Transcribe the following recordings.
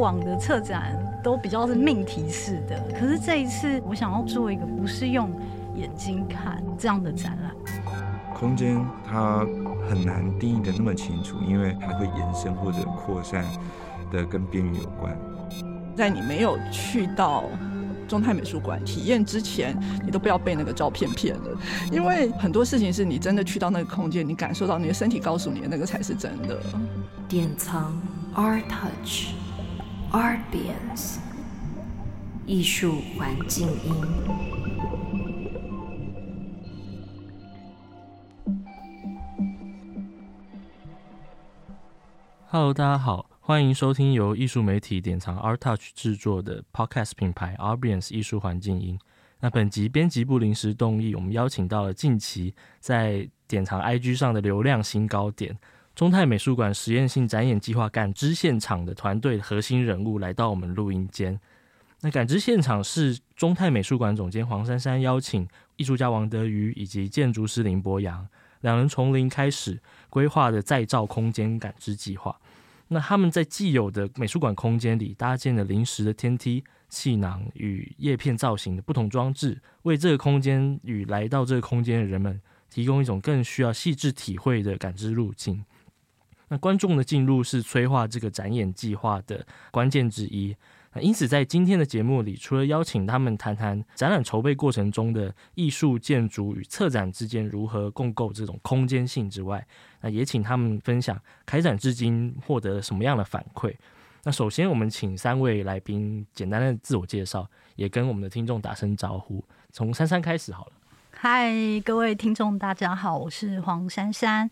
往的策展都比较是命题式的，可是这一次我想要做一个不是用眼睛看这样的展览。空间它很难定义的那么清楚，因为它会延伸或者扩散的跟边缘有关。在你没有去到中泰美术馆体验之前，你都不要被那个照片骗了，因为很多事情是你真的去到那个空间，你感受到你的身体告诉你的那个才是真的。典藏 Art Touch Artbience 艺术环境音。Hello，大家好。欢迎收听由艺术媒体典藏 Art Touch 制作的 Podcast 品牌 Artbience 艺术环境音。那本集编辑部临时动议，我们邀请到了近期在典藏 IG 上的流量新高点——中泰美术馆实验性展演计划感知现场的团队核心人物来到我们录音间。那感知现场是中泰美术馆总监黄珊珊邀请艺术家王德瑜以及建筑师林博洋两人从零开始规划的再造空间感知计划。那他们在既有的美术馆空间里搭建了临时的天梯、气囊与叶片造型的不同装置，为这个空间与来到这个空间的人们提供一种更需要细致体会的感知路径。那观众的进入是催化这个展演计划的关键之一。因此，在今天的节目里，除了邀请他们谈谈展览筹备过程中的艺术、建筑与策展之间如何共构这种空间性之外，那也请他们分享开展至今获得了什么样的反馈。那首先，我们请三位来宾简单的自我介绍，也跟我们的听众打声招呼。从珊珊开始好了。嗨，各位听众，大家好，我是黄珊珊。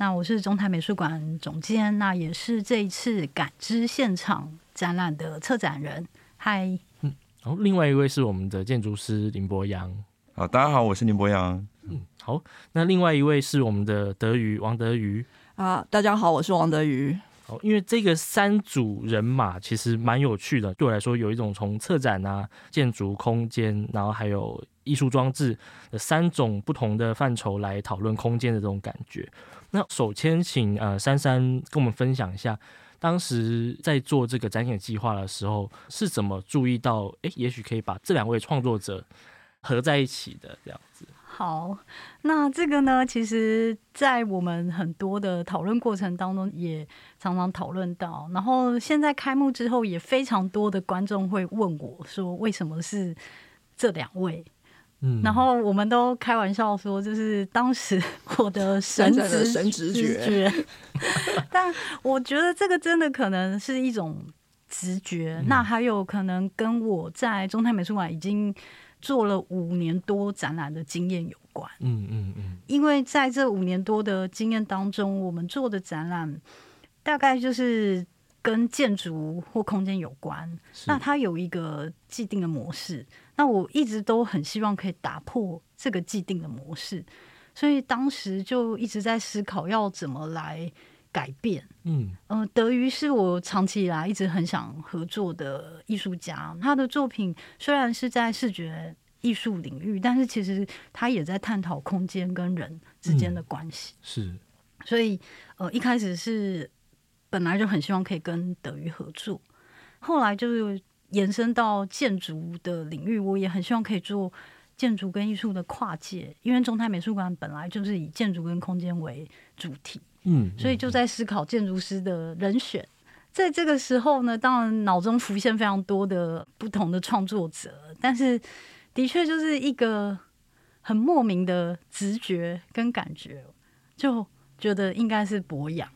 那我是中台美术馆总监，那也是这一次感知现场展览的策展人。嗨，嗯，然后另外一位是我们的建筑师林博洋。好，大家好，我是林博洋。嗯，好，那另外一位是我们的德瑜王德瑜。啊，大家好，我是王德瑜。好，因为这个三组人马其实蛮有趣的，对我来说有一种从策展啊、建筑空间，然后还有艺术装置的三种不同的范畴来讨论空间的这种感觉。那首先请呃珊珊跟我们分享一下，当时在做这个展演计划的时候是怎么注意到，哎，也许可以把这两位创作者合在一起的这样子。好，那这个呢，其实，在我们很多的讨论过程当中，也常常讨论到。然后现在开幕之后，也非常多的观众会问我说，为什么是这两位？嗯，然后我们都开玩笑说，就是当时 我的神直神直觉，但我觉得这个真的可能是一种直觉。嗯、那还有可能跟我在中泰美术馆已经做了五年多展览的经验有关。嗯嗯嗯，因为在这五年多的经验当中，我们做的展览大概就是跟建筑或空间有关。那它有一个既定的模式。那我一直都很希望可以打破这个既定的模式，所以当时就一直在思考要怎么来改变。嗯嗯、呃，德瑜是我长期以来一直很想合作的艺术家，他的作品虽然是在视觉艺术领域，但是其实他也在探讨空间跟人之间的关系。嗯、是，所以呃一开始是本来就很希望可以跟德瑜合作，后来就是。延伸到建筑的领域，我也很希望可以做建筑跟艺术的跨界，因为中泰美术馆本来就是以建筑跟空间为主题，嗯，所以就在思考建筑师的人选。在这个时候呢，当然脑中浮现非常多的不同的创作者，但是的确就是一个很莫名的直觉跟感觉，就觉得应该是博洋。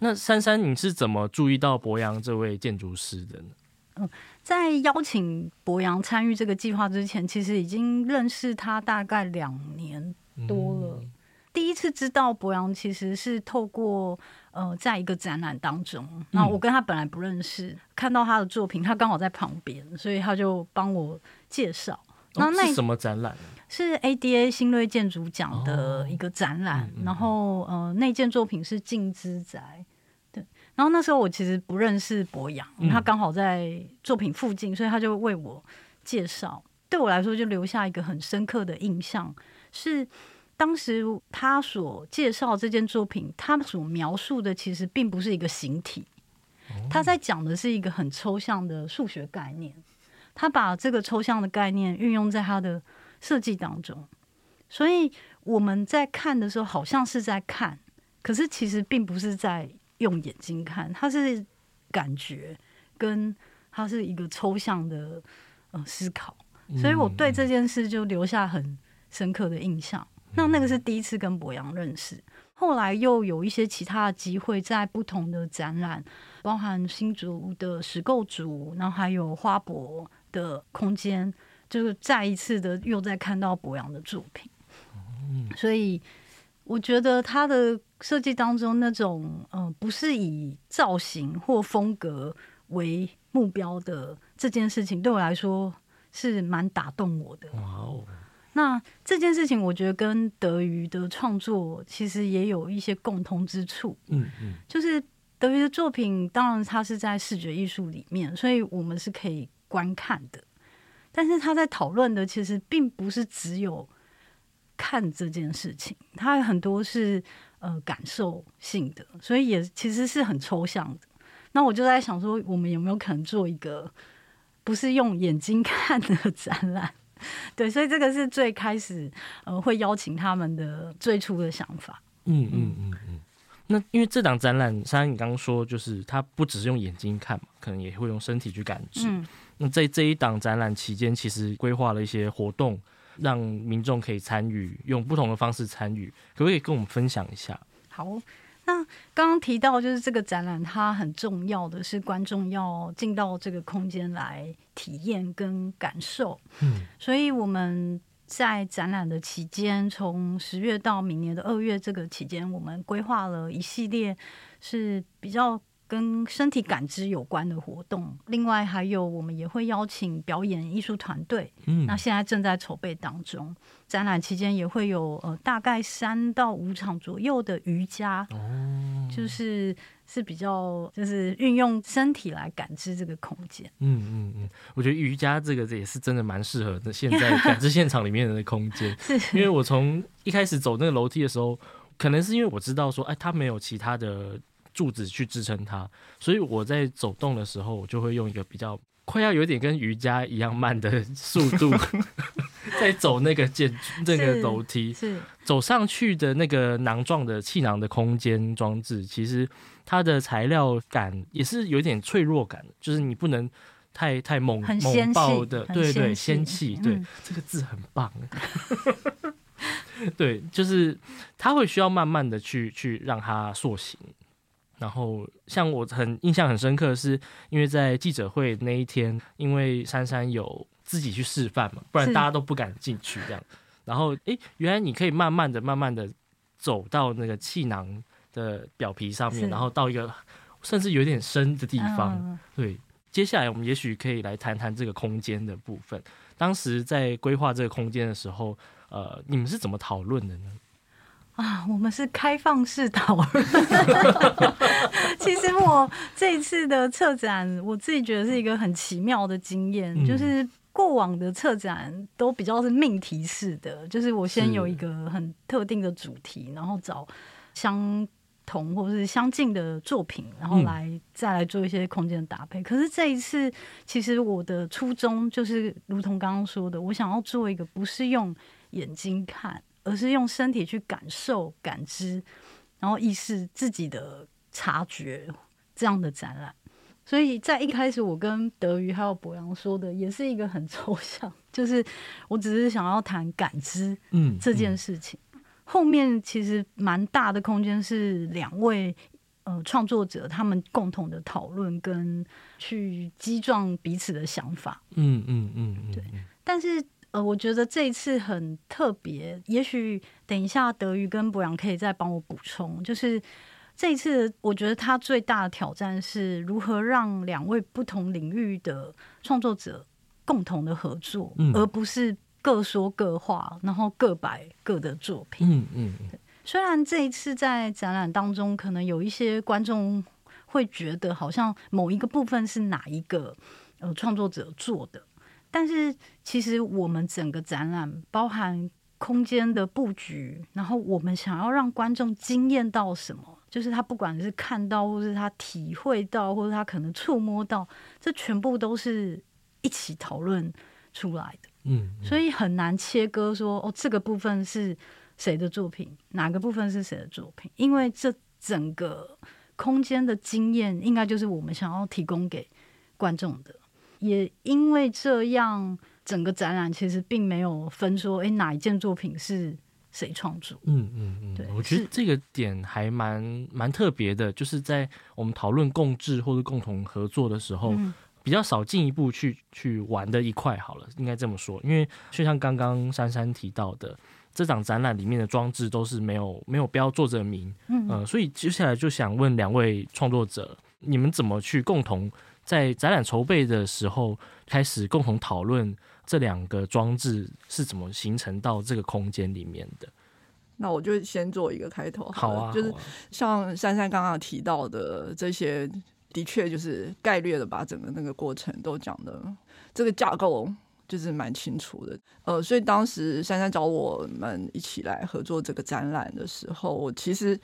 那珊珊，你是怎么注意到博洋这位建筑师的呢？嗯，在邀请博洋参与这个计划之前，其实已经认识他大概两年多了。嗯、第一次知道博洋，其实是透过呃，在一个展览当中，然后我跟他本来不认识，嗯、看到他的作品，他刚好在旁边，所以他就帮我介绍。那、哦、那是什么展览？是 ADA 新锐建筑奖的一个展览，哦嗯嗯、然后呃，那件作品是静之宅。然后那时候我其实不认识博洋，他刚好在作品附近，所以他就为我介绍。对我来说，就留下一个很深刻的印象，是当时他所介绍这件作品，他所描述的其实并不是一个形体，他在讲的是一个很抽象的数学概念，他把这个抽象的概念运用在他的设计当中，所以我们在看的时候好像是在看，可是其实并不是在用眼睛看，它是感觉跟它是一个抽象的呃思考，所以我对这件事就留下很深刻的印象。那那个是第一次跟博洋认识。后来又有一些其他的机会，在不同的展览，包含新竹的石构竹，然后还有花博的空间，就是再一次的又在看到博洋的作品。所以我觉得他的设计当中那种，呃，不是以造型或风格为目标的这件事情，对我来说是蛮打动我的。哇哦那这件事情，我觉得跟德瑜的创作其实也有一些共通之处。嗯嗯，就是德瑜的作品，当然他是在视觉艺术里面，所以我们是可以观看的。但是他在讨论的，其实并不是只有看这件事情，它有很多是呃感受性的，所以也其实是很抽象的。那我就在想说，我们有没有可能做一个不是用眼睛 看的展览？对，所以这个是最开始呃会邀请他们的最初的想法。嗯嗯嗯嗯。那因为这档展览，像你刚刚说，就是它不只是用眼睛看嘛，可能也会用身体去感知。嗯。那在这一档展览期间，其实规划了一些活动，让民众可以参与，用不同的方式参与，可不可以跟我们分享一下？好。那刚刚提到，就是这个展览，它很重要的是观众要进到这个空间来体验跟感受。嗯，所以我们在展览的期间，从十月到明年的二月这个期间，我们规划了一系列是比较。跟身体感知有关的活动，另外还有我们也会邀请表演艺术团队。嗯，那现在正在筹备当中。展览期间也会有呃大概三到五场左右的瑜伽，哦，就是是比较就是运用身体来感知这个空间。嗯嗯嗯，我觉得瑜伽这个也是真的蛮适合的。现在 感知现场里面的空间，因为我从一开始走那个楼梯的时候，可能是因为我知道说，哎，它没有其他的。柱子去支撑它，所以我在走动的时候，我就会用一个比较快要有点跟瑜伽一样慢的速度，在走那个建那个楼梯，是走上去的那个囊状的气囊的空间装置，其实它的材料感也是有点脆弱感，就是你不能太太猛猛爆的，对对，仙气，对、嗯、这个字很棒，对，就是它会需要慢慢的去去让它塑形。然后，像我很印象很深刻的是，因为在记者会那一天，因为珊珊有自己去示范嘛，不然大家都不敢进去这样。然后，哎，原来你可以慢慢的、慢慢的走到那个气囊的表皮上面，然后到一个甚至有点深的地方。嗯、对，接下来我们也许可以来谈谈这个空间的部分。当时在规划这个空间的时候，呃，你们是怎么讨论的呢？啊，我们是开放式讨论。其实我这一次的策展，我自己觉得是一个很奇妙的经验。嗯、就是过往的策展都比较是命题式的，就是我先有一个很特定的主题，然后找相同或是相近的作品，然后来再来做一些空间的搭配。嗯、可是这一次，其实我的初衷就是如同刚刚说的，我想要做一个不是用眼睛看。而是用身体去感受、感知，然后意识自己的察觉这样的展览。所以在一开始，我跟德瑜还有博洋说的，也是一个很抽象，就是我只是想要谈感知，嗯，这件事情。嗯嗯、后面其实蛮大的空间是两位呃创作者他们共同的讨论跟去击撞彼此的想法。嗯嗯嗯，嗯嗯对。但是。呃，我觉得这一次很特别，也许等一下德瑜跟博洋可以再帮我补充。就是这一次，我觉得他最大的挑战是如何让两位不同领域的创作者共同的合作，嗯、而不是各说各话，然后各摆各的作品。嗯嗯。嗯虽然这一次在展览当中，可能有一些观众会觉得好像某一个部分是哪一个呃创作者做的。但是，其实我们整个展览包含空间的布局，然后我们想要让观众惊艳到什么，就是他不管是看到，或是他体会到，或者他可能触摸到，这全部都是一起讨论出来的。嗯，嗯，所以很难切割说哦，这个部分是谁的作品，哪个部分是谁的作品，因为这整个空间的经验，应该就是我们想要提供给观众的。也因为这样，整个展览其实并没有分说，哎，哪一件作品是。谁创作？嗯嗯嗯，对，我觉得这个点还蛮蛮特别的，就是在我们讨论共治或者共同合作的时候，嗯、比较少进一步去去玩的一块。好了，应该这么说，因为就像刚刚珊珊提到的，这场展览里面的装置都是没有没有标作者名，嗯、呃，所以接下来就想问两位创作者，你们怎么去共同在展览筹备的时候开始共同讨论？这两个装置是怎么形成到这个空间里面的？那我就先做一个开头好，好啊，就是像珊珊刚刚提到的这些，的确就是概略的把整个那个过程都讲的，这个架构就是蛮清楚的。呃，所以当时珊珊找我们一起来合作这个展览的时候，我其实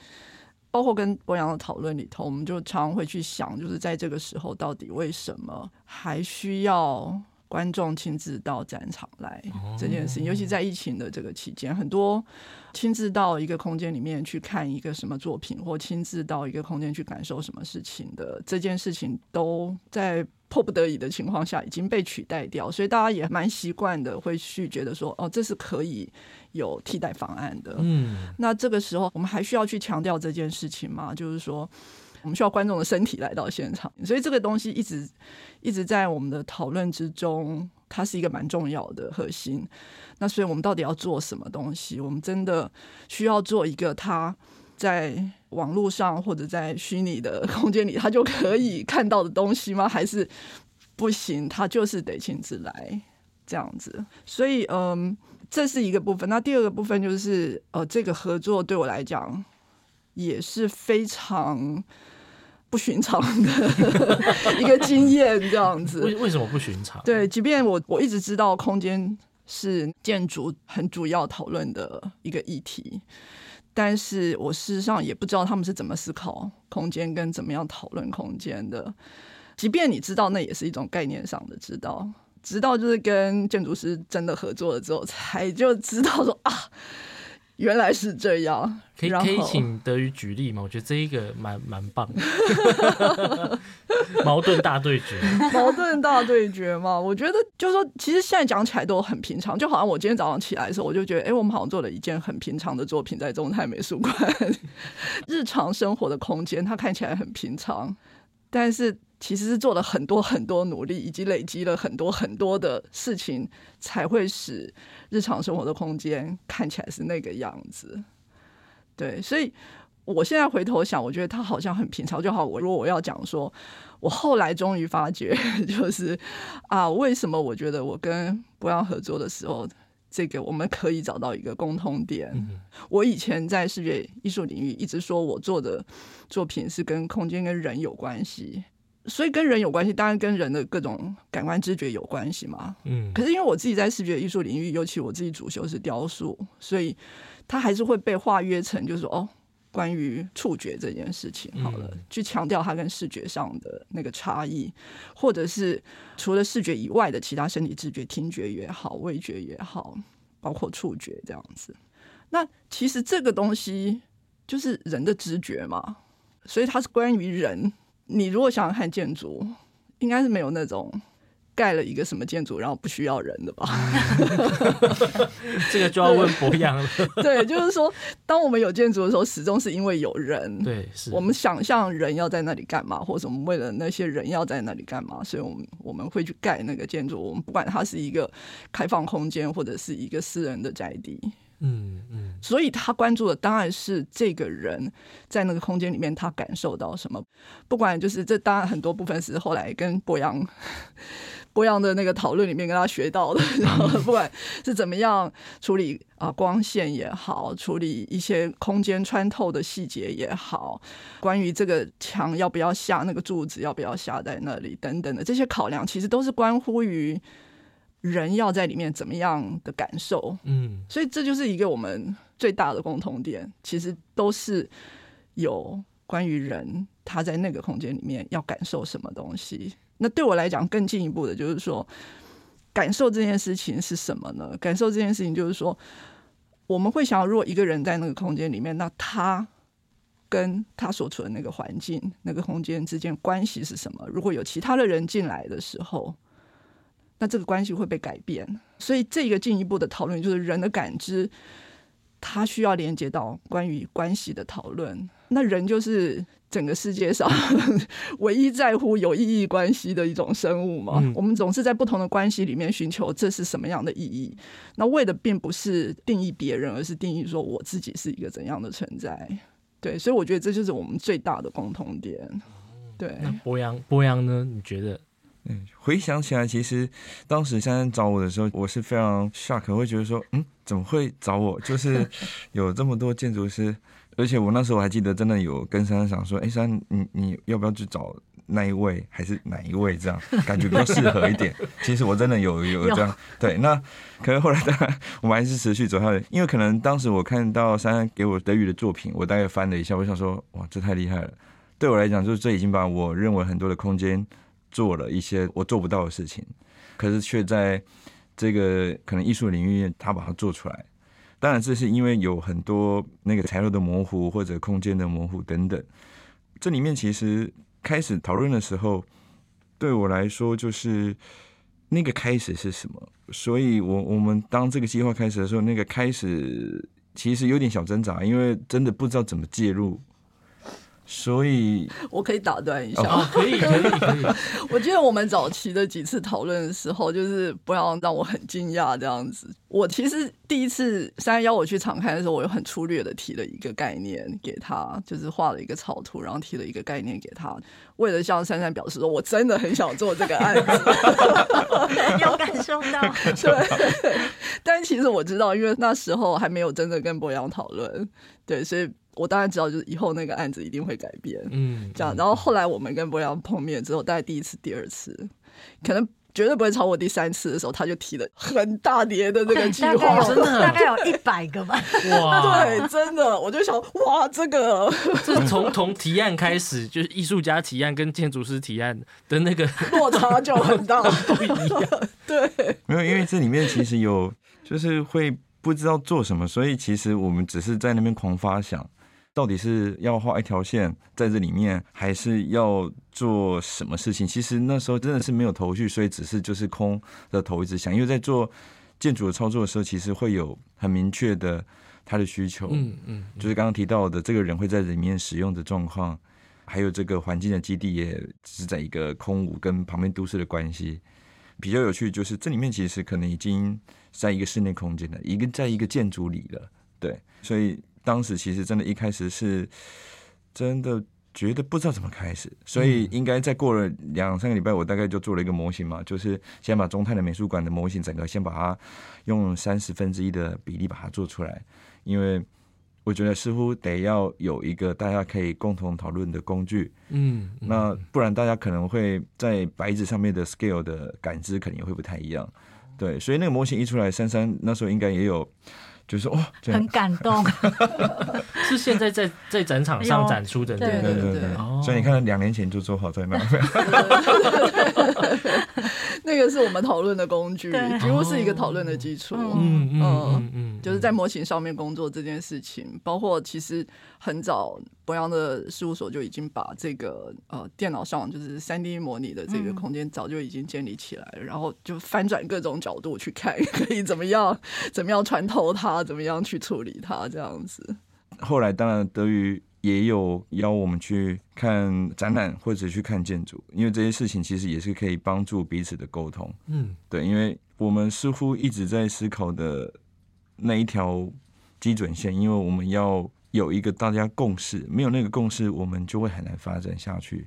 包括跟博洋的讨论里头，我们就常常会去想，就是在这个时候到底为什么还需要。观众亲自到展场来这件事情，尤其在疫情的这个期间，很多亲自到一个空间里面去看一个什么作品，或亲自到一个空间去感受什么事情的这件事情，都在迫不得已的情况下已经被取代掉，所以大家也蛮习惯的会去觉得说，哦，这是可以有替代方案的。嗯，那这个时候我们还需要去强调这件事情吗？就是说。我们需要观众的身体来到现场，所以这个东西一直一直在我们的讨论之中，它是一个蛮重要的核心。那所以我们到底要做什么东西？我们真的需要做一个他在网络上或者在虚拟的空间里他就可以看到的东西吗？还是不行？他就是得亲自来这样子。所以，嗯，这是一个部分。那第二个部分就是，呃，这个合作对我来讲也是非常。不寻常的 一个经验，这样子。为为什么不寻常？对，即便我我一直知道空间是建筑很主要讨论的一个议题，但是我事实上也不知道他们是怎么思考空间跟怎么样讨论空间的。即便你知道，那也是一种概念上的知道。直到就是跟建筑师真的合作了之后，才就知道说啊。原来是这样，可以可以请德瑜举例吗？我觉得这一个蛮蛮棒的，矛盾大对决，矛盾大对决嘛。我觉得就是说，其实现在讲起来都很平常，就好像我今天早上起来的时候，我就觉得，哎，我们好像做了一件很平常的作品在中泰美术馆，日常生活的空间，它看起来很平常，但是。其实是做了很多很多努力，以及累积了很多很多的事情，才会使日常生活的空间看起来是那个样子。对，所以我现在回头想，我觉得他好像很平常就好。我如果我要讲说，我后来终于发觉，就是啊，为什么我觉得我跟不要合作的时候，这个我们可以找到一个共通点。嗯。我以前在视觉艺术领域一直说我做的作品是跟空间跟人有关系。所以跟人有关系，当然跟人的各种感官知觉有关系嘛。嗯。可是因为我自己在视觉艺术领域，尤其我自己主修是雕塑，所以它还是会被化约成，就是说哦，关于触觉这件事情，好了，去强调它跟视觉上的那个差异，或者是除了视觉以外的其他身体知觉，听觉也好，味觉也好，包括触觉这样子。那其实这个东西就是人的知觉嘛，所以它是关于人。你如果想想看建筑，应该是没有那种盖了一个什么建筑，然后不需要人的吧？这个就要问博洋了。对，就是说，当我们有建筑的时候，始终是因为有人。对，是我们想象人要在那里干嘛，或者我们为了那些人要在那里干嘛，所以我们我们会去盖那个建筑。我们不管它是一个开放空间，或者是一个私人的宅地。嗯嗯，所以他关注的当然是这个人在那个空间里面他感受到什么，不管就是这当然很多部分是后来跟博洋 博洋的那个讨论里面跟他学到的，然 后不管是怎么样处理啊光线也好，处理一些空间穿透的细节也好，关于这个墙要不要下，那个柱子要不要下在那里等等的这些考量，其实都是关乎于。人要在里面怎么样的感受？嗯，所以这就是一个我们最大的共同点，其实都是有关于人他在那个空间里面要感受什么东西。那对我来讲，更进一步的就是说，感受这件事情是什么呢？感受这件事情就是说，我们会想要，如果一个人在那个空间里面，那他跟他所处的那个环境、那个空间之间关系是什么？如果有其他的人进来的时候，那这个关系会被改变。所以，这个进一步的讨论就是人的感知。它需要连接到关于关系的讨论。那人就是整个世界上 唯一在乎有意义关系的一种生物嘛。我们总是在不同的关系里面寻求这是什么样的意义。那为的并不是定义别人，而是定义说我自己是一个怎样的存在。对，所以我觉得这就是我们最大的共同点。对，那博洋，博洋呢？你觉得？嗯，回想起来，其实当时珊珊找我的时候，我是非常 shock，会觉得说，嗯，怎么会找我？就是 有这么多建筑师，而且我那时候我还记得，真的有跟珊珊想说，哎，珊，你你要不要去找那一位，还是哪一位？这样感觉比较适合一点。其实我真的有有这样，对。那可是后来当然 我们还是持续走下去，因为可能当时我看到珊珊给我德语的作品，我大概翻了一下，我想说，哇，这太厉害了。对我来讲，就是这已经把我认为很多的空间。做了一些我做不到的事情，可是却在这个可能艺术领域，他把它做出来。当然，这是因为有很多那个材料的模糊或者空间的模糊等等。这里面其实开始讨论的时候，对我来说就是那个开始是什么？所以我我们当这个计划开始的时候，那个开始其实有点小挣扎，因为真的不知道怎么介入。所以，我可以打断一下，哦，可以，可以，可以。我记得我们早期的几次讨论的时候，就是不要让我很惊讶这样子。我其实第一次珊珊邀我去场勘的时候，我又很粗略的提了一个概念给他，就是画了一个草图，然后提了一个概念给他，为了向珊珊表示说我真的很想做这个案子，有感受到。对，但其实我知道，因为那时候还没有真的跟博洋讨论，对，所以。我当然知道，就是以后那个案子一定会改变，嗯，这样。然后后来我们跟博洋碰面之后，大概第一次、第二次，可能绝对不会超过第三次的时候，他就提了很大叠的那个计划，真的大概有一百个吧。哇，对，真的，我就想，哇，这个，这是从从提案开始，就是艺术家提案跟建筑师提案的那个落差就很大，不一样。对，没有，因为这里面其实有，就是会不知道做什么，所以其实我们只是在那边狂发想。到底是要画一条线在这里面，还是要做什么事情？其实那时候真的是没有头绪，所以只是就是空的头一直想。因为在做建筑的操作的时候，其实会有很明确的他的需求，嗯嗯，就是刚刚提到的这个人会在里面使用的状况，还有这个环境的基地也只是在一个空无跟旁边都市的关系。比较有趣就是这里面其实可能已经在一个室内空间了，一个在一个建筑里了，对，所以。当时其实真的，一开始是真的觉得不知道怎么开始，所以应该再过了两三个礼拜，我大概就做了一个模型嘛，就是先把中泰的美术馆的模型整个先把它用三十分之一的比例把它做出来，因为我觉得似乎得要有一个大家可以共同讨论的工具，嗯，那不然大家可能会在白纸上面的 scale 的感知肯定也会不太一样，对，所以那个模型一出来，珊珊那时候应该也有。就是哦，很感动，是现在在在展场上展出的，对对对对。所以你看，两年前就做好在那。那个是我们讨论的工具，几乎是一个讨论的基础。嗯嗯嗯，就是在模型上面工作这件事情，包括其实很早博洋的事务所就已经把这个呃电脑上就是三 D 模拟的这个空间早就已经建立起来了，然后就翻转各种角度去看，可以怎么样 怎么样穿透它。怎么样去处理它？这样子。后来当然德语也有邀我们去看展览或者去看建筑，因为这些事情其实也是可以帮助彼此的沟通。嗯，对，因为我们似乎一直在思考的那一条基准线，因为我们要有一个大家共识，没有那个共识，我们就会很难发展下去。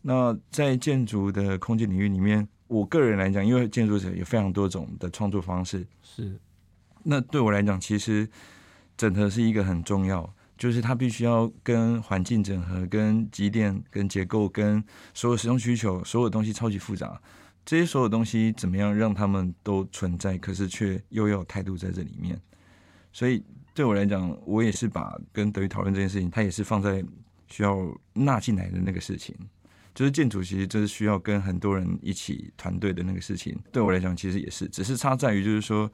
那在建筑的空间领域里面，我个人来讲，因为建筑者有非常多种的创作方式，是。那对我来讲，其实整合是一个很重要，就是它必须要跟环境整合、跟机电、跟结构、跟所有使用需求，所有东西超级复杂。这些所有东西怎么样让他们都存在，可是却又要有态度在这里面。所以对我来讲，我也是把跟德语讨论这件事情，它也是放在需要纳进来的那个事情。就是建筑，其实就是需要跟很多人一起团队的那个事情。对我来讲，其实也是，只是差在于就是说，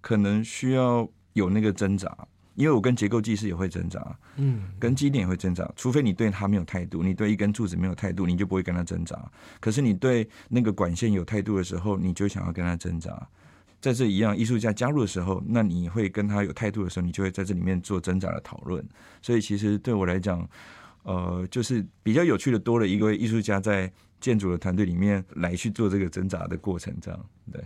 可能需要有那个挣扎。因为我跟结构技师也会挣扎，嗯，跟机电也会挣扎。除非你对他没有态度，你对一根柱子没有态度，你就不会跟他挣扎。可是你对那个管线有态度的时候，你就想要跟他挣扎。在这一样，艺术家加入的时候，那你会跟他有态度的时候，你就会在这里面做挣扎的讨论。所以其实对我来讲，呃，就是比较有趣的多了一个艺术家在建筑的团队里面来去做这个挣扎的过程，这样对。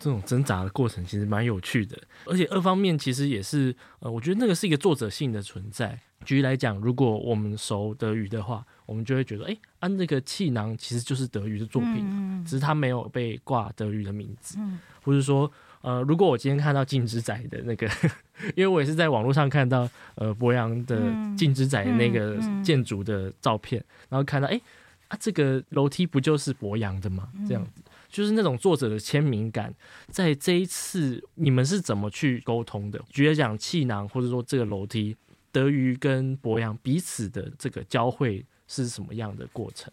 这种挣扎的过程其实蛮有趣的，而且二方面其实也是，呃，我觉得那个是一个作者性的存在。举例来讲，如果我们熟德语的话，我们就会觉得，哎，按、啊、那个气囊其实就是德语的作品，嗯、只是它没有被挂德语的名字。嗯、或者说，呃，如果我今天看到镜之仔的那个，因为我也是在网络上看到，呃，博洋的镜之仔那个建筑的照片，然后看到，哎，啊，这个楼梯不就是博洋的吗？这样子。就是那种作者的签名感，在这一次你们是怎么去沟通的？举例讲气囊，或者说这个楼梯，德瑜跟博洋彼此的这个交汇是什么样的过程？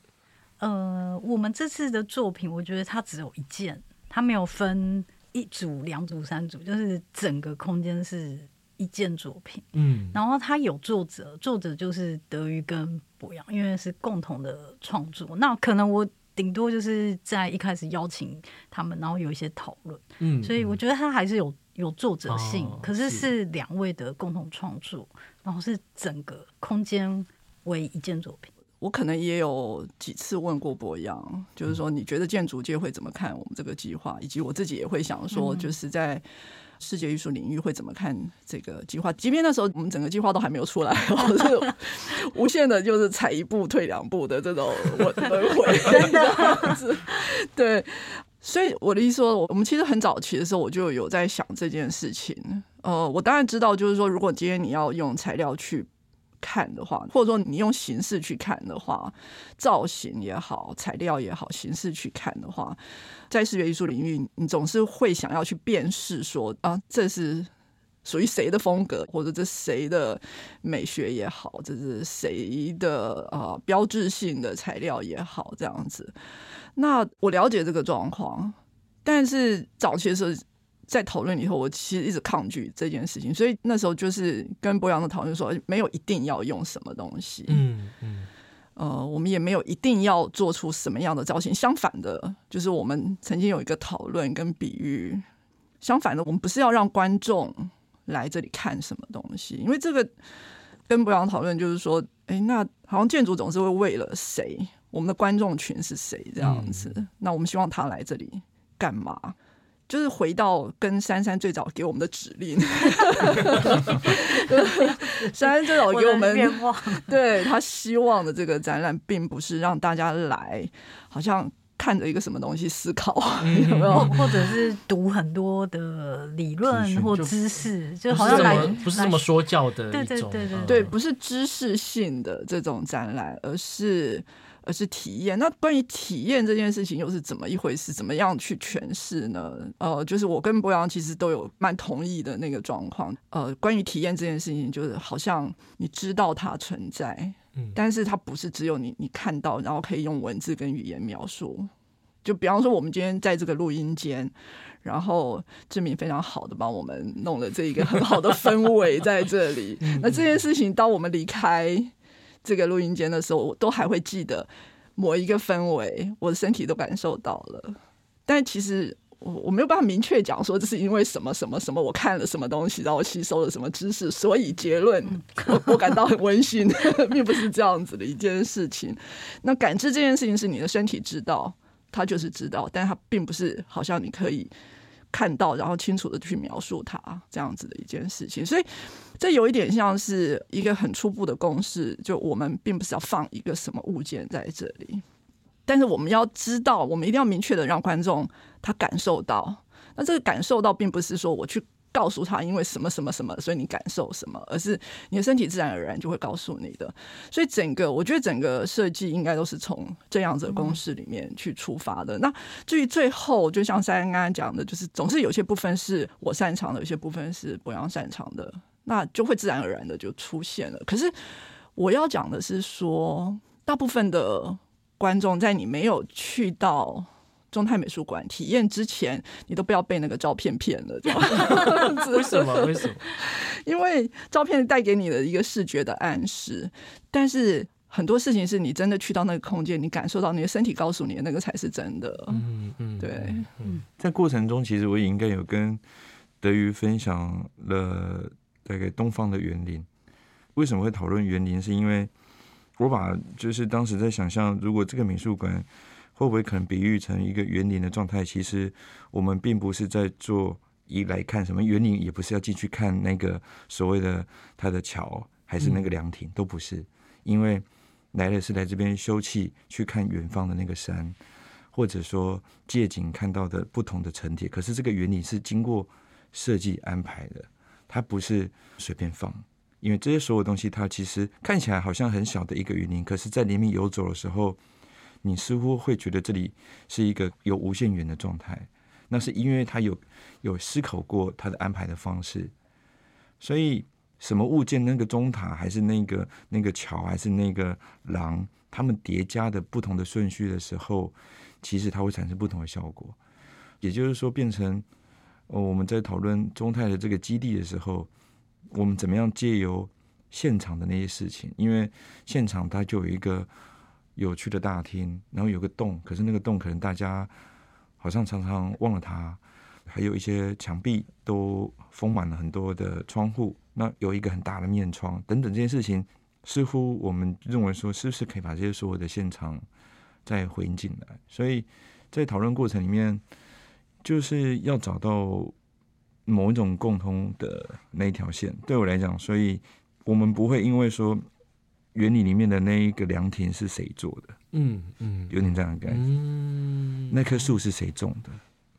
呃，我们这次的作品，我觉得它只有一件，它没有分一组、两组、三组，就是整个空间是一件作品。嗯，然后它有作者，作者就是德瑜跟博洋，因为是共同的创作。那可能我。顶多就是在一开始邀请他们，然后有一些讨论，嗯，所以我觉得他还是有有作者性，哦、可是是两位的共同创作，然后是整个空间为一件作品。我可能也有几次问过博洋，就是说你觉得建筑界会怎么看我们这个计划，以及我自己也会想说，就是在。视觉艺术领域会怎么看这个计划？即便那时候我们整个计划都还没有出来，我是无限的，就是踩一步退两步的这种轮回，真的。对，所以我的意思说，我们其实很早期的时候，我就有在想这件事情。呃，我当然知道，就是说，如果今天你要用材料去。看的话，或者说你用形式去看的话，造型也好，材料也好，形式去看的话，在视觉艺术领域，你总是会想要去辨识说啊，这是属于谁的风格，或者这谁的美学也好，这是谁的啊标志性的材料也好，这样子。那我了解这个状况，但是早期的时候。在讨论以后，我其实一直抗拒这件事情，所以那时候就是跟博洋的讨论说，没有一定要用什么东西，嗯嗯，呃，我们也没有一定要做出什么样的造型。相反的，就是我们曾经有一个讨论跟比喻，相反的，我们不是要让观众来这里看什么东西，因为这个跟博洋讨论就是说，哎，那好像建筑总是会为了谁，我们的观众群是谁？这样子，嗯、那我们希望他来这里干嘛？就是回到跟珊珊最早给我们的指令，珊珊最早给我们对他希望的这个展览，并不是让大家来，好像看着一个什么东西思考，有没有？或者是读很多的理论或知识，就好像来不是这么说教的，对对对对对，不是知识性的这种展览，而是。而是体验。那关于体验这件事情又是怎么一回事？怎么样去诠释呢？呃，就是我跟博洋其实都有蛮同意的那个状况。呃，关于体验这件事情，就是好像你知道它存在，嗯，但是它不是只有你你看到，然后可以用文字跟语言描述。就比方说，我们今天在这个录音间，然后志明非常好的帮我们弄了这一个很好的氛围在这里。那这件事情，当我们离开。这个录音间的时候，我都还会记得某一个氛围，我的身体都感受到了。但其实我我没有办法明确讲说这是因为什么什么什么，我看了什么东西，然后吸收了什么知识，所以结论 我我感到很温馨，并不是这样子的一件事情。那感知这件事情是你的身体知道，它就是知道，但它并不是好像你可以。看到，然后清楚的去描述它这样子的一件事情，所以这有一点像是一个很初步的公式，就我们并不是要放一个什么物件在这里，但是我们要知道，我们一定要明确的让观众他感受到，那这个感受到并不是说我去。告诉他，因为什么什么什么，所以你感受什么，而是你的身体自然而然就会告诉你的。所以整个，我觉得整个设计应该都是从这样子的公式里面去出发的。那至于最后，就像珊珊刚刚讲的，就是总是有些部分是我擅长的，有些部分是柏杨擅长的，那就会自然而然的就出现了。可是我要讲的是说，大部分的观众在你没有去到中泰美术馆体验之前，你都不要被那个照片骗了，这样 为什么？为什么？因为照片带给你的一个视觉的暗示，但是很多事情是你真的去到那个空间，你感受到你的身体告诉你的那个才是真的。嗯嗯，对。嗯，在过程中，其实我也应该有跟德瑜分享了大概东方的园林。为什么会讨论园林？是因为我把就是当时在想象，如果这个美术馆会不会可能比喻成一个园林的状态？其实我们并不是在做一来看什么园林，也不是要进去看那个所谓的它的桥，还是那个凉亭，都不是。因为来的是来这边休憩，去看远方的那个山，或者说借景看到的不同的层叠。可是这个园林是经过设计安排的，它不是随便放。因为这些所有东西，它其实看起来好像很小的一个园林，可是，在里面游走的时候，你似乎会觉得这里是一个有无限远的状态。那是因为他有有思考过他的安排的方式。所以，什么物件，那个钟塔，还是那个那个桥，还是那个廊，它们叠加的不同的顺序的时候，其实它会产生不同的效果。也就是说，变成哦我们在讨论中泰的这个基地的时候。我们怎么样借由现场的那些事情？因为现场它就有一个有趣的大厅，然后有个洞，可是那个洞可能大家好像常常忘了它。还有一些墙壁都封满了很多的窗户，那有一个很大的面窗等等这些事情，似乎我们认为说，是不是可以把这些所有的现场再回应进来？所以在讨论过程里面，就是要找到。某一种共通的那一条线，对我来讲，所以我们不会因为说园林里面的那一个凉亭是谁做的，嗯嗯，有点这样的感觉，嗯，那棵树是谁种的，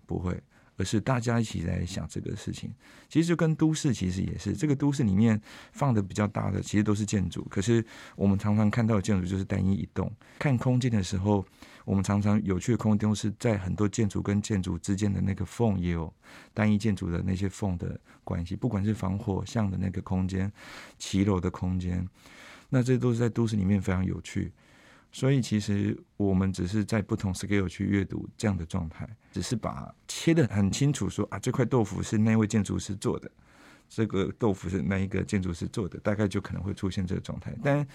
不会，而是大家一起来想这个事情。其实就跟都市其实也是，这个都市里面放的比较大的，其实都是建筑，可是我们常常看到的建筑就是单一一栋。看空间的时候。我们常常有趣的空间是在很多建筑跟建筑之间的那个缝，也有单一建筑的那些缝的关系。不管是防火巷的那个空间、骑楼的空间，那这都是在都市里面非常有趣。所以其实我们只是在不同 scale 去阅读这样的状态，只是把切得很清楚说，啊，这块豆腐是那位建筑师做的，这个豆腐是那一个建筑师做的，大概就可能会出现这个状态。但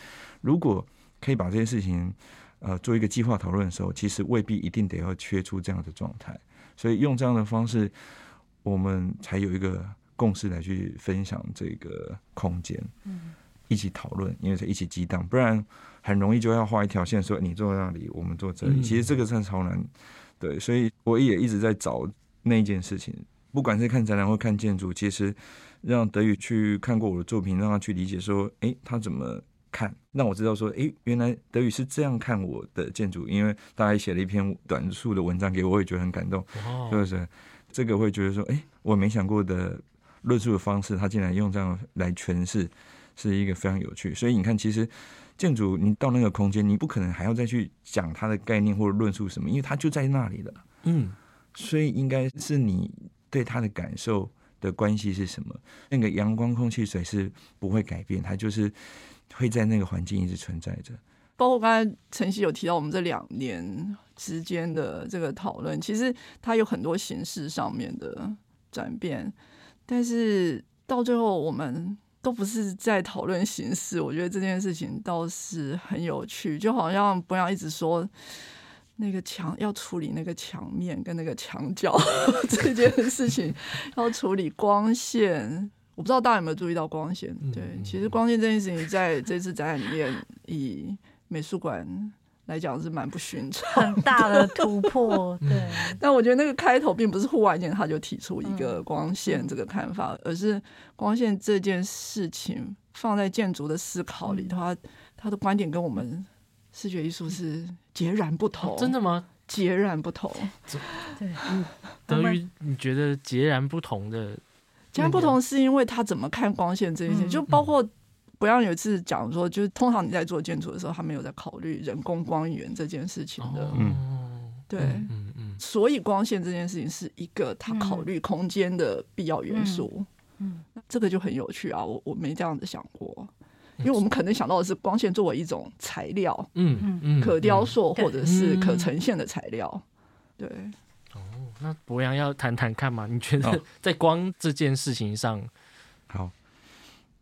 如果可以把这件事情。呃，做一个计划讨论的时候，其实未必一定得要切出这样的状态，所以用这样的方式，我们才有一个共识来去分享这个空间，嗯，一起讨论，因为是一起激荡，不然很容易就要画一条线，说你坐在那里，我们坐这里，其实这个是超难，对，所以我也一直在找那一件事情，不管是看展览或看建筑，其实让德语去看过我的作品，让他去理解说，诶，他怎么。看，让我知道说，诶，原来德语是这样看我的建筑，因为大家写了一篇短促的文章给我，我也觉得很感动，是不是？这个会觉得说，诶，我没想过的论述的方式，他竟然用这样来诠释，是一个非常有趣。所以你看，其实建筑你到那个空间，你不可能还要再去讲它的概念或者论述什么，因为它就在那里了。嗯，所以应该是你对它的感受的关系是什么？那个阳光、空气、水是不会改变，它就是。会在那个环境一直存在着，包括刚才晨曦有提到我们这两年之间的这个讨论，其实它有很多形式上面的转变，但是到最后我们都不是在讨论形式。我觉得这件事情倒是很有趣，就好像不要一直说那个墙要处理那个墙面跟那个墙角 这件事情，要处理光线。我不知道大家有没有注意到光线？对，其实光线这件事情在这次展览里面，以美术馆来讲是蛮不寻常，很大的突破。对，但我觉得那个开头并不是忽然间他就提出一个光线这个看法，而是光线这件事情放在建筑的思考里，他他的观点跟我们视觉艺术是截然不同。真的吗？截然不同。对，德瑜，你觉得截然不同的？截然不同是因为他怎么看光线这件事情，就包括不要有一次讲说，就是通常你在做建筑的时候，他没有在考虑人工光源这件事情的。嗯，对，嗯嗯，所以光线这件事情是一个他考虑空间的必要元素。嗯，这个就很有趣啊，我我没这样子想过。因为我们可能想到的是光线作为一种材料，嗯嗯，可雕塑或者是可呈现的材料，嗯、对。哦，那博洋要谈谈看嘛？你觉得在光这件事情上，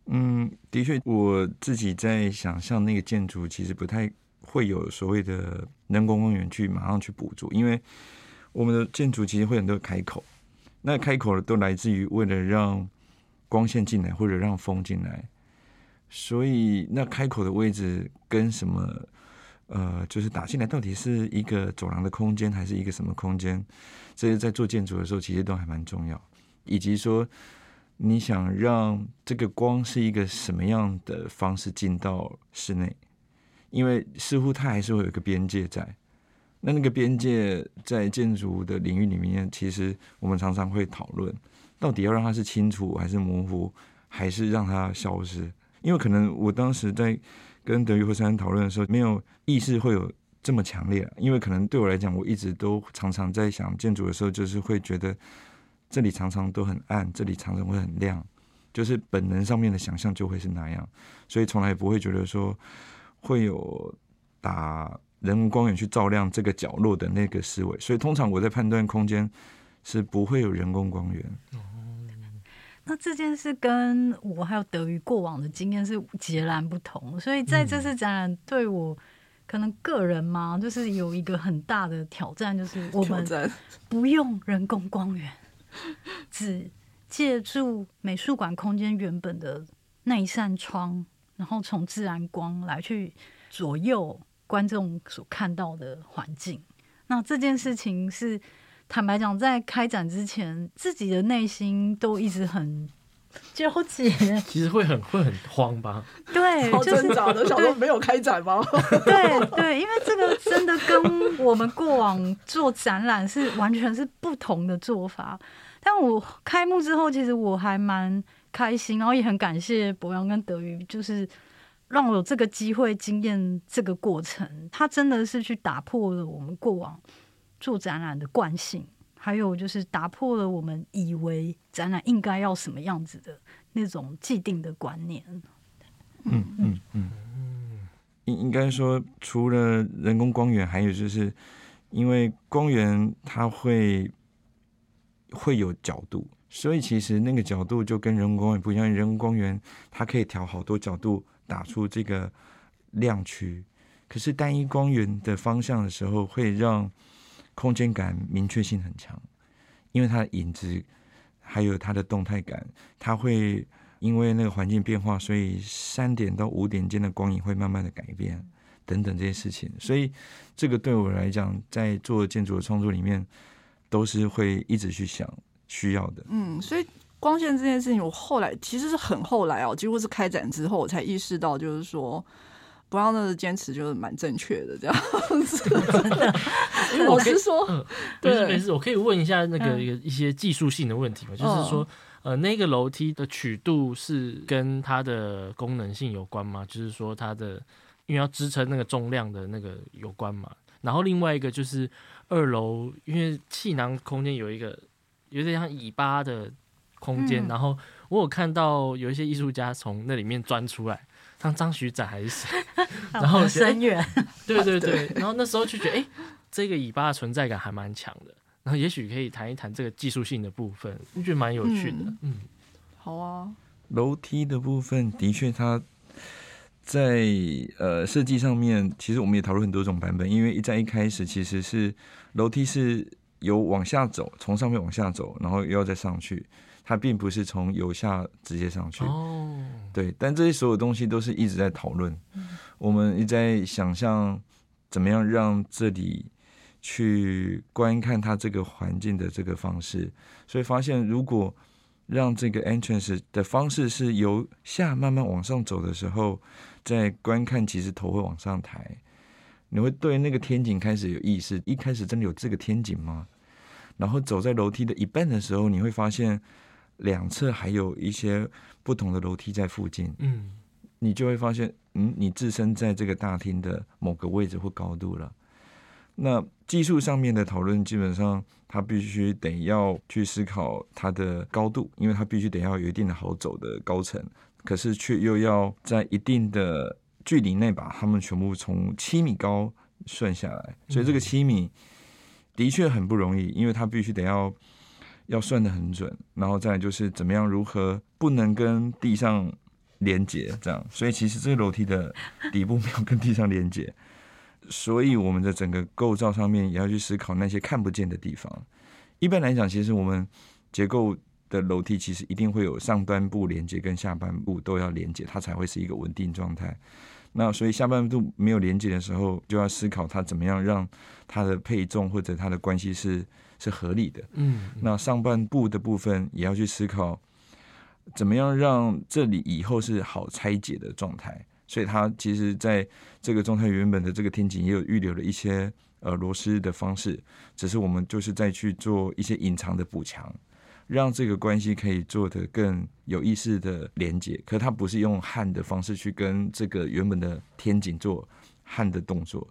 嗯，的确，我自己在想象那个建筑，其实不太会有所谓的人工光源去马上去补助，因为我们的建筑其实会很多开口，那开口都来自于为了让光线进来或者让风进来，所以那开口的位置跟什么？呃，就是打进来到底是一个走廊的空间，还是一个什么空间？这些在做建筑的时候，其实都还蛮重要。以及说，你想让这个光是一个什么样的方式进到室内？因为似乎它还是会有一个边界在。那那个边界在建筑的领域里面，其实我们常常会讨论，到底要让它是清楚，还是模糊，还是让它消失？因为可能我当时在。跟德瑜或珊珊讨论的时候，没有意识会有这么强烈，因为可能对我来讲，我一直都常常在想建筑的时候，就是会觉得这里常常都很暗，这里常常会很亮，就是本能上面的想象就会是那样，所以从来不会觉得说会有打人工光源去照亮这个角落的那个思维，所以通常我在判断空间是不会有人工光源。那这件事跟我还有德瑜过往的经验是截然不同，所以在这次展览对我可能个人嘛，就是有一个很大的挑战，就是我们不用人工光源，只借助美术馆空间原本的那一扇窗，然后从自然光来去左右观众所看到的环境。那这件事情是。坦白讲，在开展之前，自己的内心都一直很纠结。其实会很会很慌吧？对，就是找的，想说没有开展吗？对对，因为这个真的跟我们过往做展览是完全是不同的做法。但我开幕之后，其实我还蛮开心，然后也很感谢博洋跟德瑜，就是让我有这个机会经验这个过程。他真的是去打破了我们过往。做展览的惯性，还有就是打破了我们以为展览应该要什么样子的那种既定的观念。嗯嗯嗯，应应该说，除了人工光源，还有就是因为光源它会会有角度，所以其实那个角度就跟人工光源不一样。人工光源它可以调好多角度，打出这个亮区，可是单一光源的方向的时候，会让空间感明确性很强，因为它的影子还有它的动态感，它会因为那个环境变化，所以三点到五点间的光影会慢慢的改变，等等这些事情。所以这个对我来讲，在做建筑的创作里面，都是会一直去想需要的。嗯，所以光线这件事情，我后来其实是很后来哦，几乎是开展之后我才意识到，就是说。不要那个坚持就是蛮正确的这样 子，因为我是说，嗯，没事没事，我可以问一下那个一些技术性的问题吗？就是说，呃，那个楼梯的曲度是跟它的功能性有关吗？就是说它的因为要支撑那个重量的那个有关嘛？然后另外一个就是二楼，因为气囊空间有一个有点像尾巴的空间，然后我有看到有一些艺术家从那里面钻出来。像张徐展还是谁？然后深远，对对对，然后那时候就觉得，哎、欸，这个尾巴的存在感还蛮强的。然后也许可以谈一谈这个技术性的部分，我觉得蛮有趣的。嗯，嗯好啊。楼梯的部分的确，它在呃设计上面，其实我们也讨论很多种版本。因为一在一开始，其实是楼梯是由往下走，从上面往下走，然后又要再上去。它并不是从由下直接上去，哦，对，但这些所有东西都是一直在讨论，我们一直在想象怎么样让这里去观看它这个环境的这个方式，所以发现如果让这个 entrance 的方式是由下慢慢往上走的时候，在观看其实头会往上抬，你会对那个天井开始有意识，一开始真的有这个天井吗？然后走在楼梯的一半的时候，你会发现。两侧还有一些不同的楼梯在附近，嗯，你就会发现，嗯，你置身在这个大厅的某个位置或高度了。那技术上面的讨论，基本上它必须得要去思考它的高度，因为它必须得要有一定的好走的高层，可是却又要在一定的距离内把它们全部从七米高算下来，所以这个七米的确很不容易，因为它必须得要要算得很准，然后再就是怎么样如何不能跟地上连接，这样，所以其实这个楼梯的底部没有跟地上连接，所以我们的整个构造上面也要去思考那些看不见的地方。一般来讲，其实我们结构的楼梯其实一定会有上端部连接跟下半部都要连接，它才会是一个稳定状态。那所以下半部没有连接的时候，就要思考它怎么样让它的配重或者它的关系是是合理的。嗯，那上半部的部分也要去思考。怎么样让这里以后是好拆解的状态？所以它其实在这个状态原本的这个天井也有预留了一些呃螺丝的方式，只是我们就是再去做一些隐藏的补强，让这个关系可以做得更有意识的连接。可它不是用焊的方式去跟这个原本的天井做焊的动作，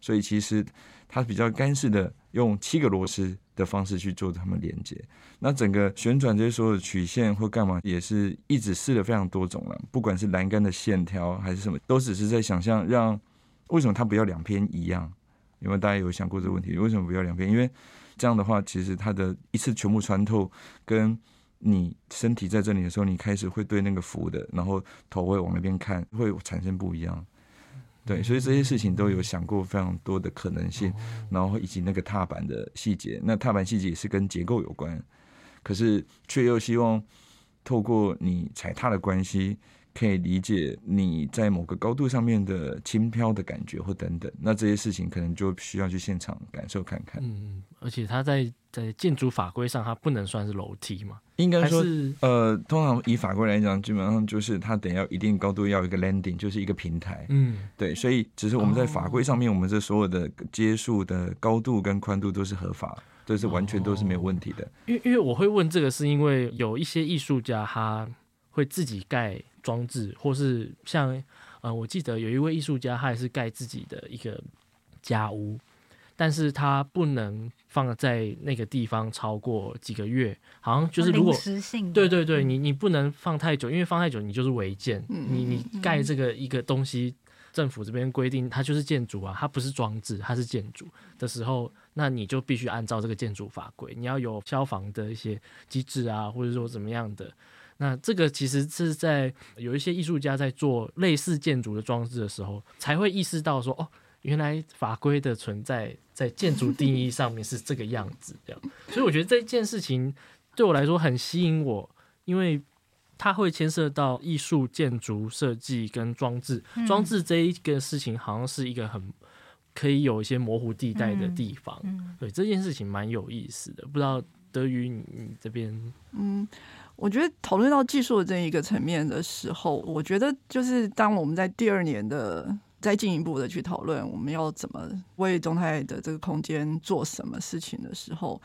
所以其实它比较干式的用七个螺丝的方式去做它们连接。那整个旋转这些所有曲线或干嘛，也是一直试了非常多种了。不管是栏杆的线条还是什么，都只是在想象让为什么它不要两边一样？因为大家有想过这个问题？为什么不要两边？因为这样的话，其实它的一次全部穿透，跟你身体在这里的时候，你开始会对那个浮的，然后头会往那边看，会产生不一样。对，所以这些事情都有想过非常多的可能性，然后以及那个踏板的细节，那踏板细节也是跟结构有关。可是，却又希望透过你踩踏的关系，可以理解你在某个高度上面的轻飘的感觉或等等。那这些事情可能就需要去现场感受看看。嗯，而且它在在建筑法规上，它不能算是楼梯嘛？应该说，呃，通常以法规来讲，基本上就是它等要一定高度要一个 landing，就是一个平台。嗯，对。所以，只是我们在法规上面，我们这所有的接数的高度跟宽度都是合法。这是完全都是没有问题的。因为因为我会问这个，是因为有一些艺术家他会自己盖装置，或是像呃，我记得有一位艺术家，他也是盖自己的一个家屋，但是他不能放在那个地方超过几个月，好像就是如果对对对，你你不能放太久，因为放太久你就是违建，你你盖这个一个东西。政府这边规定，它就是建筑啊，它不是装置，它是建筑的时候，那你就必须按照这个建筑法规，你要有消防的一些机制啊，或者说怎么样的。那这个其实是在有一些艺术家在做类似建筑的装置的时候，才会意识到说，哦，原来法规的存在在建筑定义上面是这个样子，这样。所以我觉得这件事情对我来说很吸引我，因为。它会牵涉到艺术、建筑设计跟装置。装置这一个事情，好像是一个很可以有一些模糊地带的地方。对，这件事情蛮有意思的。不知道德语你你这边，嗯，我觉得讨论到技术的这一个层面的时候，我觉得就是当我们在第二年的再进一步的去讨论我们要怎么为中泰的这个空间做什么事情的时候。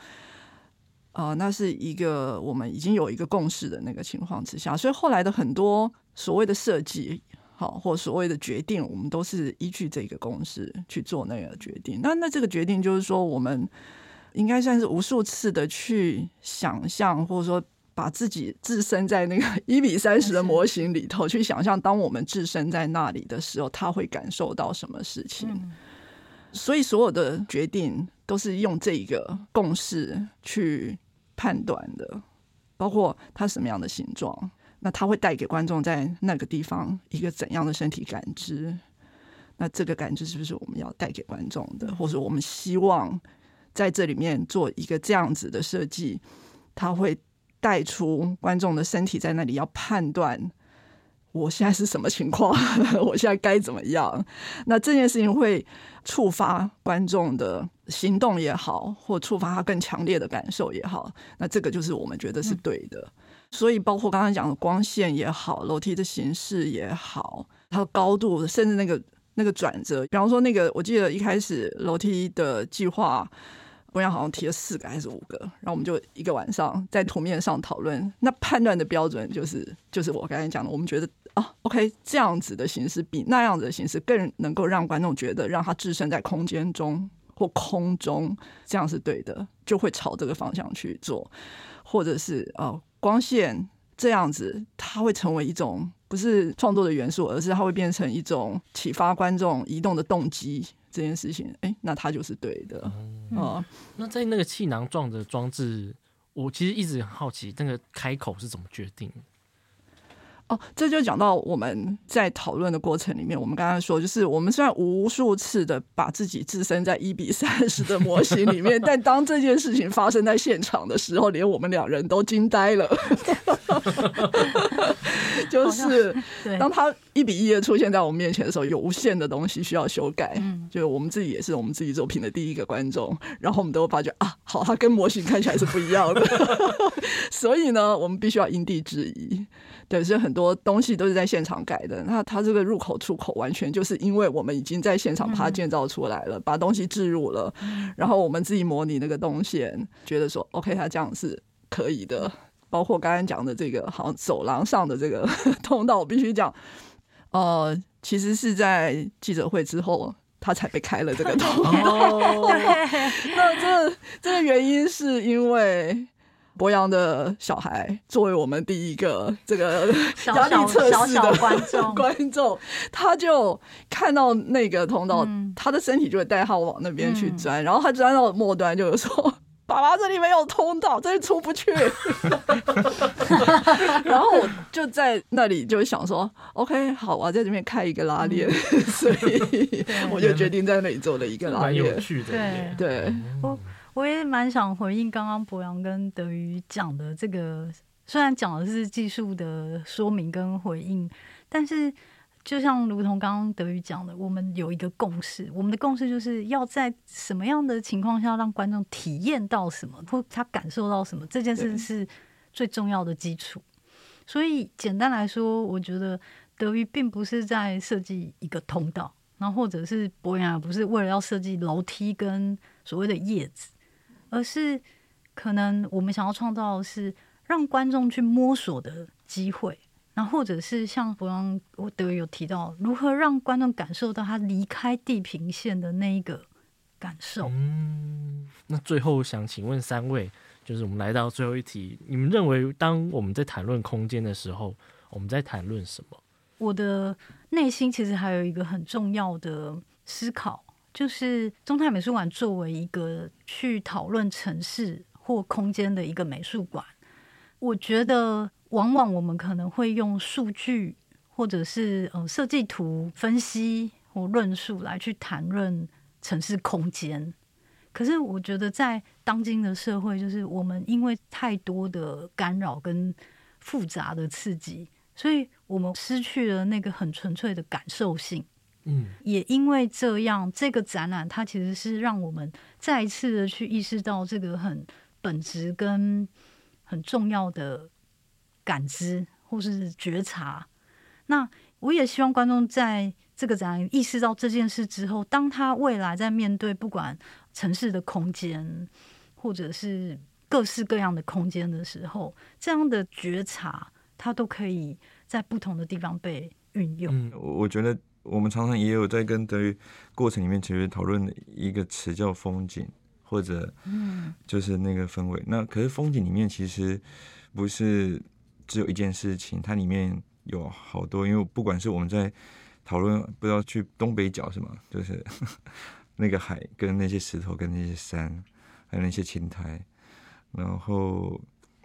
啊、那是一个我们已经有一个共识的那个情况之下，所以后来的很多所谓的设计，好或所谓的决定，我们都是依据这个共识去做那个决定。那那这个决定就是说，我们应该算是无数次的去想象，或者说把自己置身在那个 一比三十的模型里头去想象，当我们置身在那里的时候，他会感受到什么事情。嗯所以所有的决定都是用这个共识去判断的，包括它什么样的形状，那它会带给观众在那个地方一个怎样的身体感知？那这个感知是不是我们要带给观众的？或者我们希望在这里面做一个这样子的设计，它会带出观众的身体在那里要判断。我现在是什么情况？我现在该怎么样？那这件事情会触发观众的行动也好，或触发他更强烈的感受也好。那这个就是我们觉得是对的。嗯、所以，包括刚刚讲的光线也好，楼梯的形式也好，它的高度，甚至那个那个转折，比方说那个，我记得一开始楼梯的计划。不然好像提了四个还是五个，然后我们就一个晚上在图面上讨论。那判断的标准就是，就是我刚才讲的，我们觉得啊，OK，这样子的形式比那样子的形式更能够让观众觉得，让他置身在空间中或空中，这样是对的，就会朝这个方向去做。或者是啊，光线这样子，它会成为一种不是创作的元素，而是它会变成一种启发观众移动的动机。这件事情，哎、欸，那它就是对的。嗯，嗯，那在那个气囊状的装置，我其实一直很好奇，那个开口是怎么决定？哦，这就讲到我们在讨论的过程里面，我们刚刚说，就是我们虽然无数次的把自己置身在一比三十的模型里面，但当这件事情发生在现场的时候，连我们两人都惊呆了。就是当他一比一的出现在我们面前的时候，有无限的东西需要修改。嗯，就我们自己也是我们自己作品的第一个观众，然后我们都会发觉啊，好，他跟模型看起来是不一样的，所以呢，我们必须要因地制宜。对，所以很多东西都是在现场改的。那它这个入口出口完全就是因为我们已经在现场把它建造出来了，嗯、把东西置入了，然后我们自己模拟那个动线，觉得说 OK，它这样是可以的。包括刚刚讲的这个，好像走廊上的这个 通道，我必须讲，呃，其实是在记者会之后，他才被开了这个 通道。哦、那这这个原因是因为。博洋的小孩作为我们第一个这个压力测试的观众，观众他就看到那个通道，嗯、他的身体就会带他往那边去钻，嗯、然后他钻到末端就是说：“ 爸爸，这里没有通道，这里出不去。”然后我就在那里就想说：“OK，好，我要在这边开一个拉链。嗯”所以我就决定在那里做了一个拉链，有趣的，对。对。我也蛮想回应刚刚博洋跟德瑜讲的这个，虽然讲的是技术的说明跟回应，但是就像如同刚刚德瑜讲的，我们有一个共识，我们的共识就是要在什么样的情况下让观众体验到什么，或他感受到什么，这件事是最重要的基础。所以简单来说，我觉得德瑜并不是在设计一个通道，然后或者是博洋也不是为了要设计楼梯跟所谓的叶子。而是可能我们想要创造的是让观众去摸索的机会，然后或者是像博洋我德有提到，如何让观众感受到他离开地平线的那一个感受。嗯，那最后想请问三位，就是我们来到最后一题，你们认为当我们在谈论空间的时候，我们在谈论什么？我的内心其实还有一个很重要的思考。就是中泰美术馆作为一个去讨论城市或空间的一个美术馆，我觉得往往我们可能会用数据或者是呃设计图分析或论述来去谈论城市空间。可是我觉得在当今的社会，就是我们因为太多的干扰跟复杂的刺激，所以我们失去了那个很纯粹的感受性。嗯，也因为这样，这个展览它其实是让我们再一次的去意识到这个很本质跟很重要的感知或是觉察。那我也希望观众在这个展览意识到这件事之后，当他未来在面对不管城市的空间或者是各式各样的空间的时候，这样的觉察，它都可以在不同的地方被运用。嗯，我觉得。我们常常也有在跟德语过程里面，其实讨论的一个词叫风景，或者嗯，就是那个氛围。那可是风景里面其实不是只有一件事情，它里面有好多。因为不管是我们在讨论，不知道去东北角是吗？就是那个海跟那些石头跟那些山，还有那些青苔。然后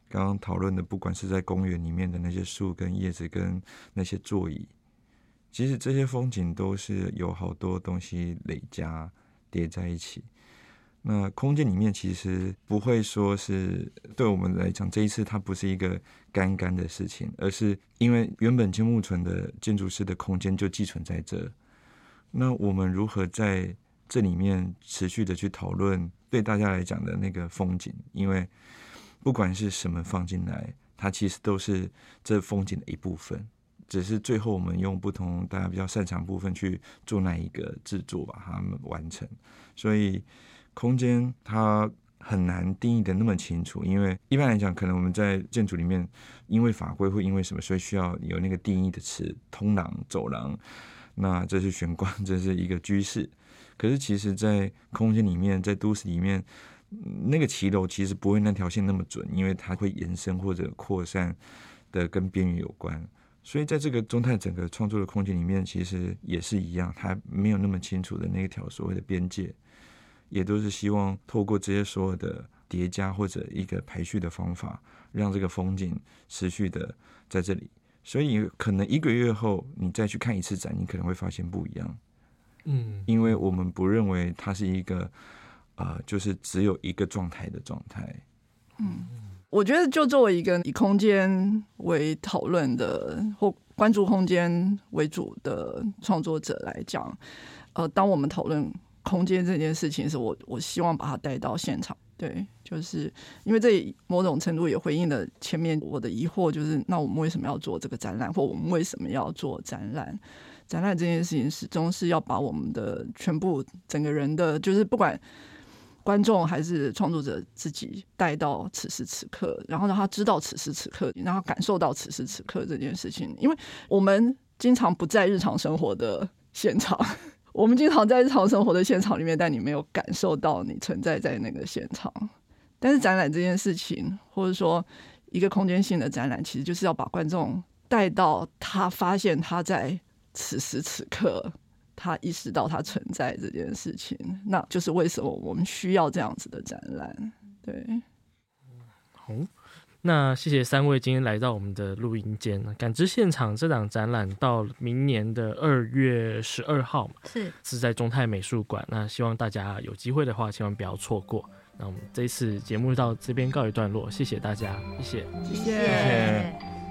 刚刚讨论的，不管是在公园里面的那些树跟叶子跟那些座椅。其实这些风景都是有好多东西累加叠在一起。那空间里面其实不会说是对我们来讲，这一次它不是一个干干的事情，而是因为原本金木纯的建筑师的空间就寄存在这。那我们如何在这里面持续的去讨论对大家来讲的那个风景？因为不管是什么放进来，它其实都是这风景的一部分。只是最后我们用不同大家比较擅长部分去做那一个制作，把它们完成。所以空间它很难定义的那么清楚，因为一般来讲，可能我们在建筑里面，因为法规会因为什么，所以需要有那个定义的词，通廊、走廊，那这是玄关，这是一个居室。可是其实，在空间里面，在都市里面，那个骑楼其实不会那条线那么准，因为它会延伸或者扩散。的跟边缘有关。所以在这个中泰整个创作的空间里面，其实也是一样，它没有那么清楚的那条所谓的边界，也都是希望透过这些所有的叠加或者一个排序的方法，让这个风景持续的在这里。所以可能一个月后你再去看一次展，你可能会发现不一样。嗯，因为我们不认为它是一个啊、呃，就是只有一个状态的状态。嗯。我觉得，就作为一个以空间为讨论的或关注空间为主的创作者来讲，呃，当我们讨论空间这件事情时，我我希望把它带到现场。对，就是因为这某种程度也回应了前面我的疑惑，就是那我们为什么要做这个展览，或我们为什么要做展览？展览这件事情始终是要把我们的全部整个人的，就是不管。观众还是创作者自己带到此时此刻，然后让他知道此时此刻，让他感受到此时此刻这件事情。因为我们经常不在日常生活的现场，我们经常在日常生活的现场里面，但你没有感受到你存在在那个现场。但是展览这件事情，或者说一个空间性的展览，其实就是要把观众带到他发现他在此时此刻。他意识到他存在这件事情，那就是为什么我们需要这样子的展览。对，好，那谢谢三位今天来到我们的录音间。感知现场这档展览到明年的二月十二号是是在中泰美术馆。那希望大家有机会的话，千万不要错过。那我们这一次节目到这边告一段落，谢谢大家，谢谢，谢谢。谢谢。